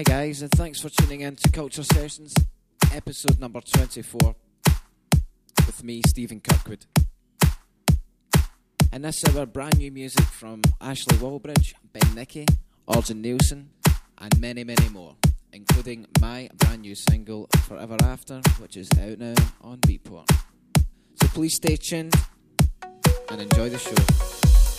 Hi, guys, and thanks for tuning in to Culture Sessions, episode number 24, with me, Stephen Kirkwood. And this is our brand new music from Ashley Wallbridge, Ben Nicky, Orjan Nilsen, and many, many more, including my brand new single, Forever After, which is out now on Beatport. So please stay tuned and enjoy the show.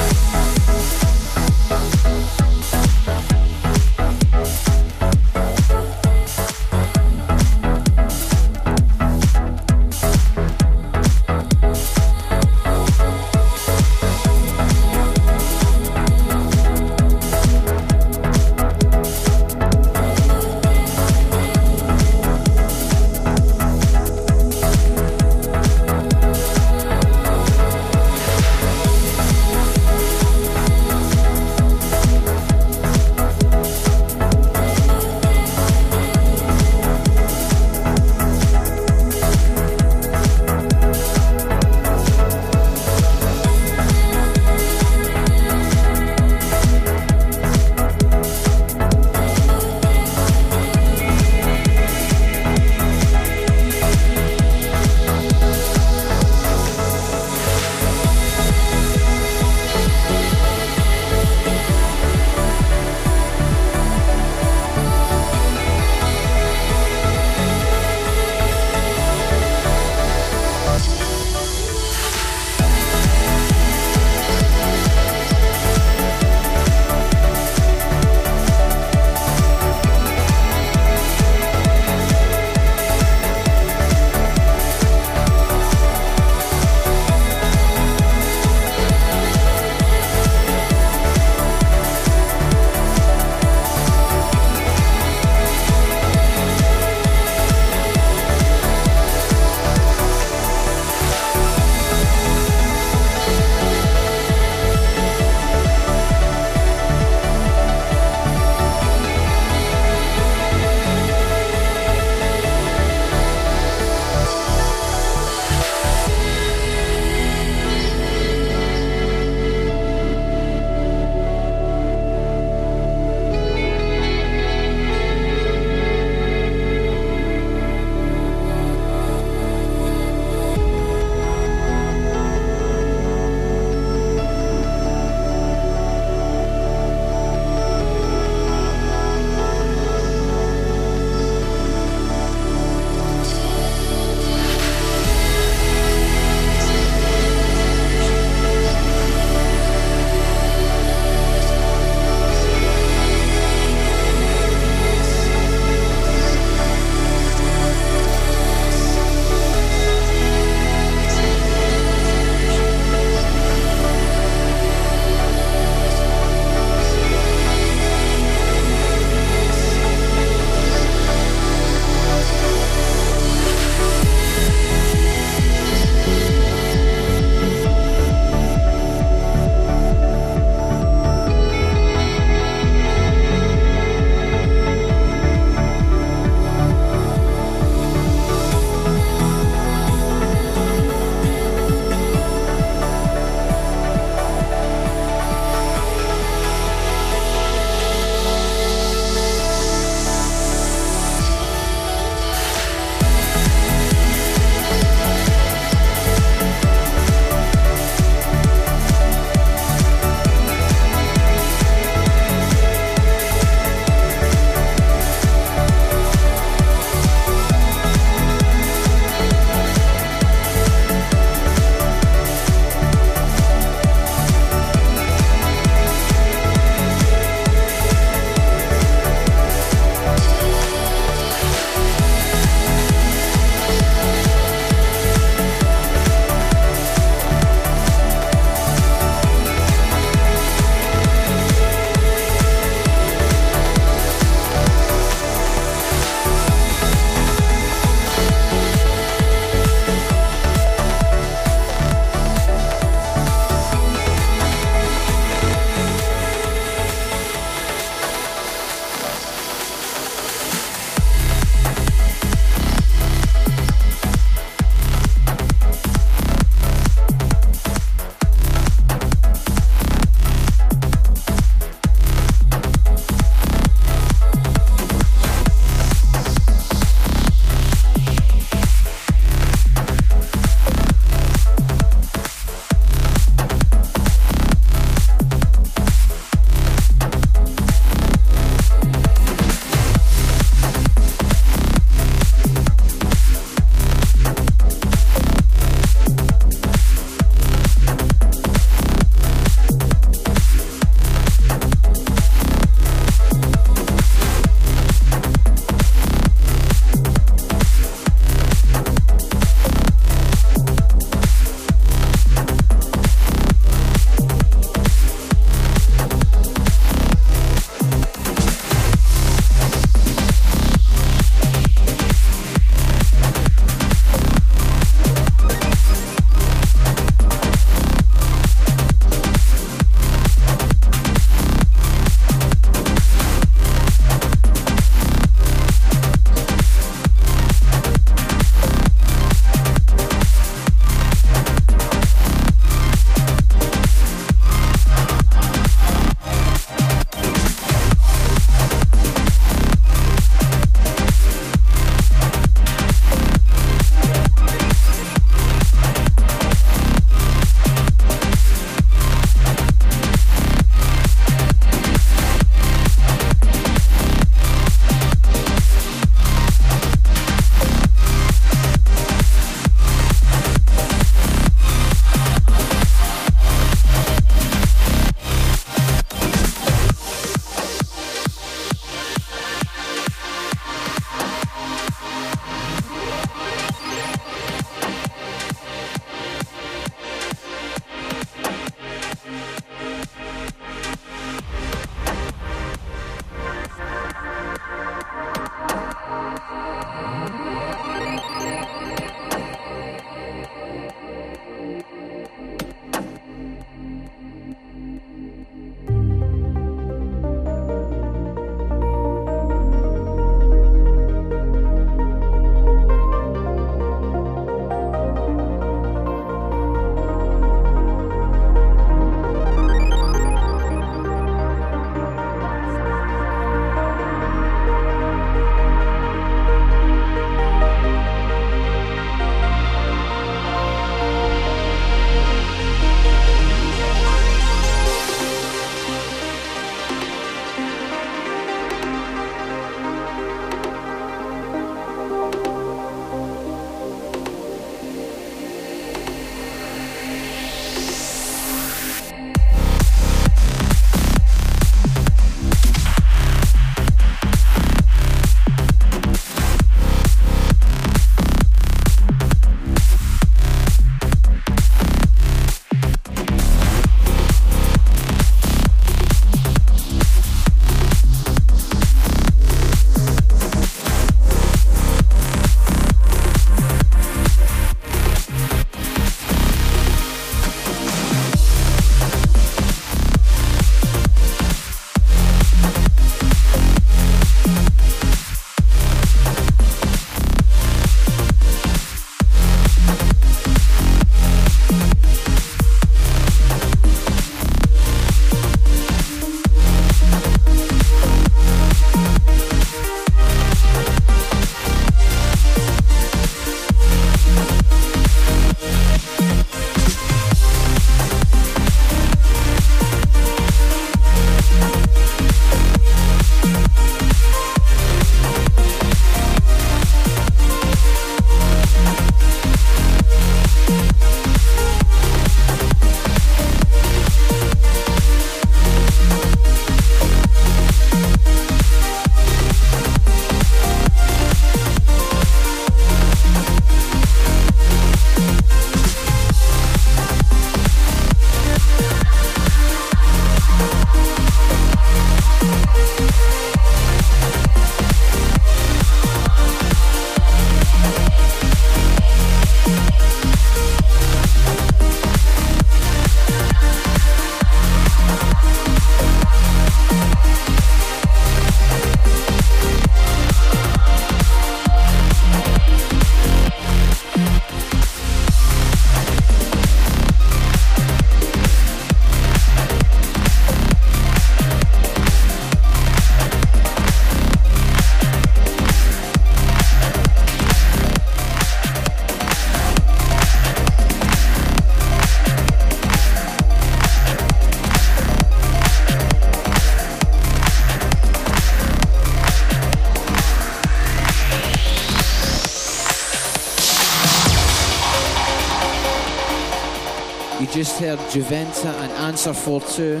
Juventa and Answer for Two.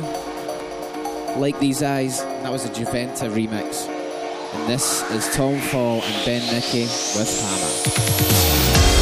Like These Eyes, that was a Juventa remix. And this is Tom Fall and Ben Nicky with Hammer.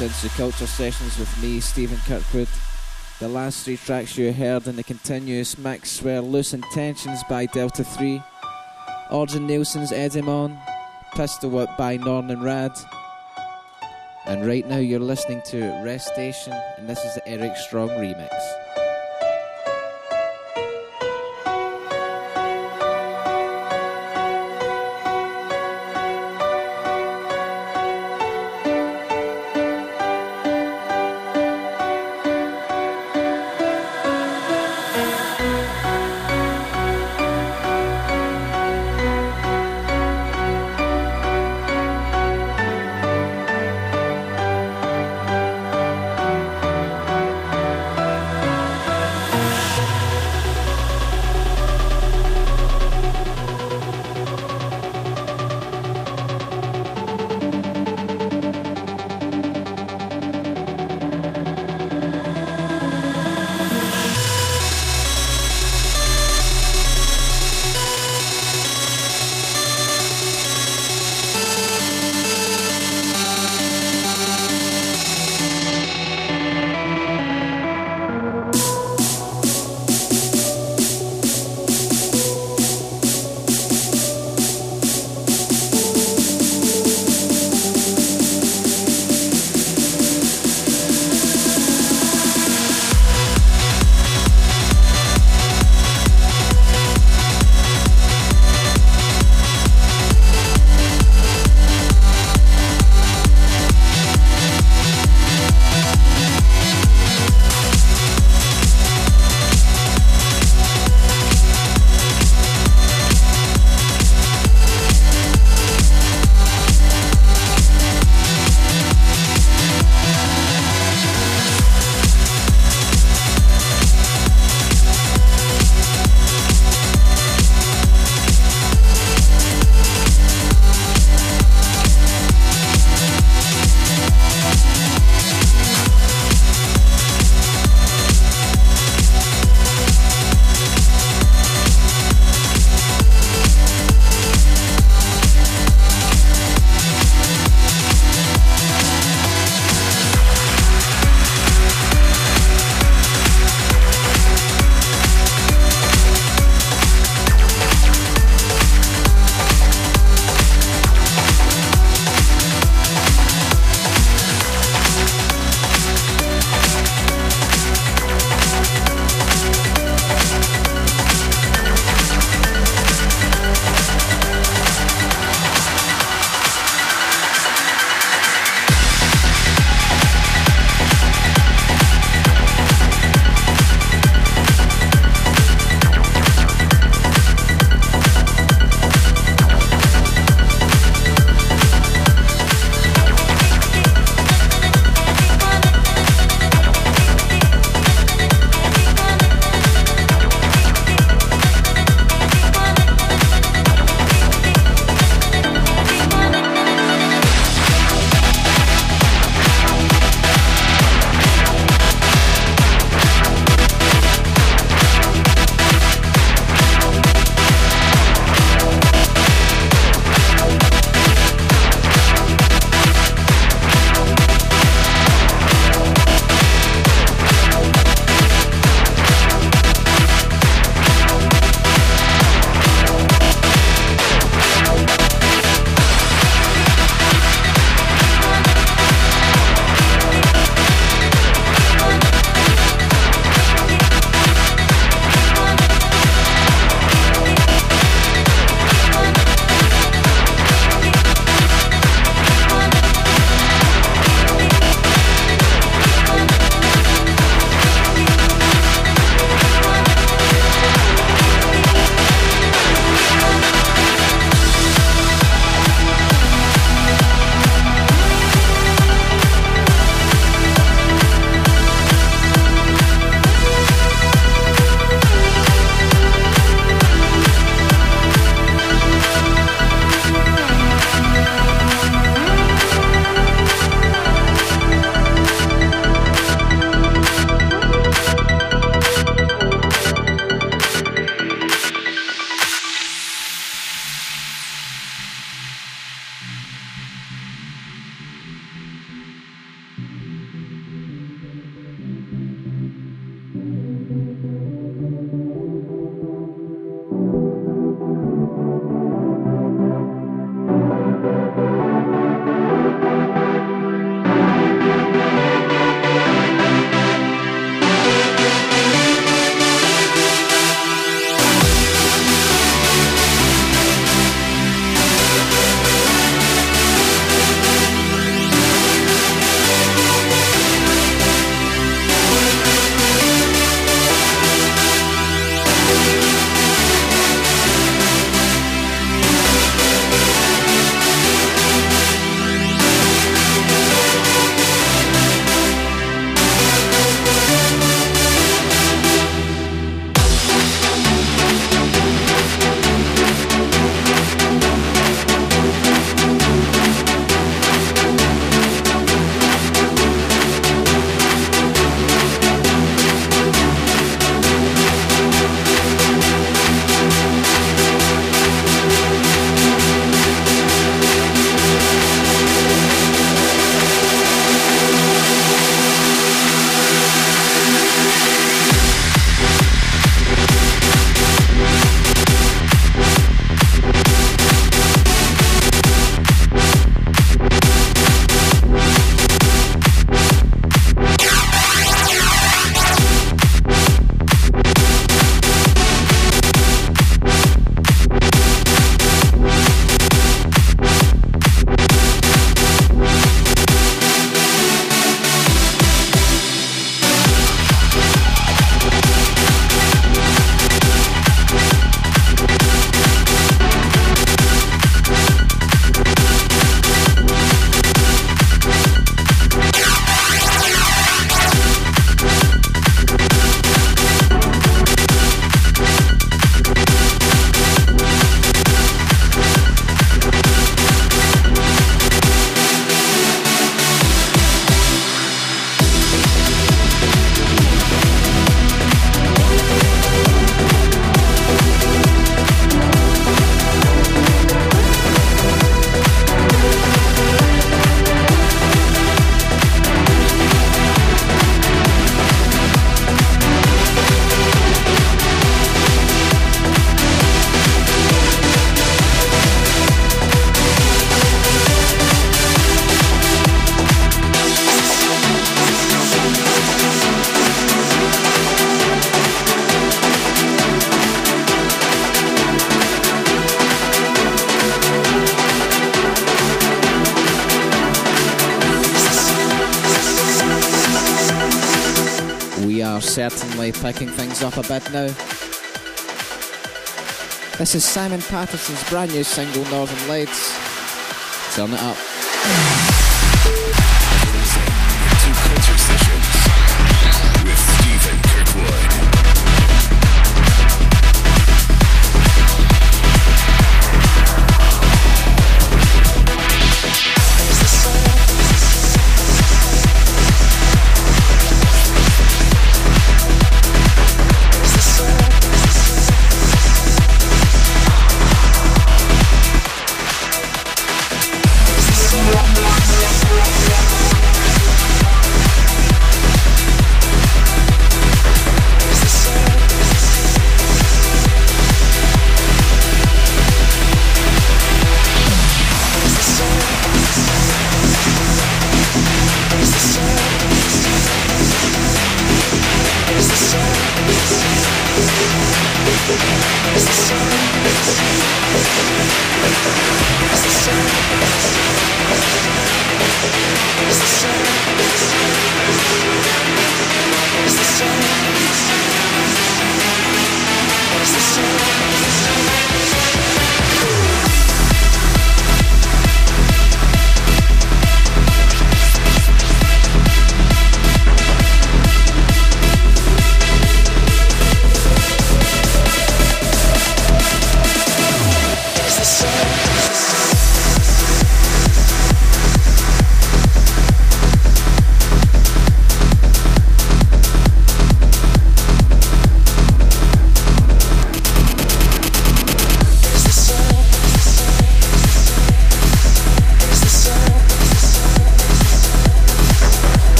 Into Culture Sessions with me, Stephen Kirkwood. The last three tracks you heard in the continuous mix were Loose Intentions by Delta 3, Orjan Nilsen's Edimon, Pistol Whip by Norman Rad, and right now you're listening to Rest Station, and this is the Eric Strong remix. Picking things up a bit now. This is Simon Patterson's brand new single, Northern Lights. Turn it up.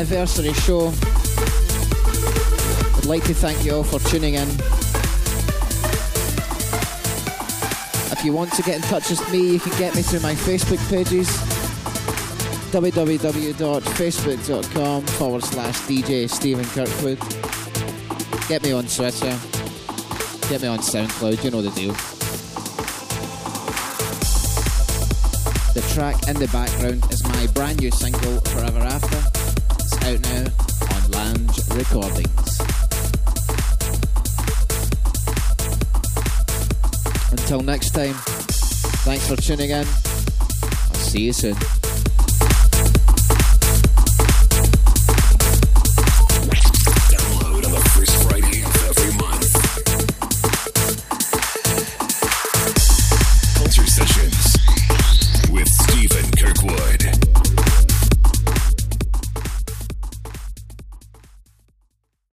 Anniversary show. I'd like to thank you all for tuning in. If you want to get in touch with me, you can get me through my Facebook pages www.facebook.com forward slash DJ Stephen Kirkwood. Get me on Twitter. Get me on SoundCloud, you know the deal. The track in the background is my brand new single, Forever After. Out now on Lange Recordings. Until next time, thanks for tuning in. I'll see you soon.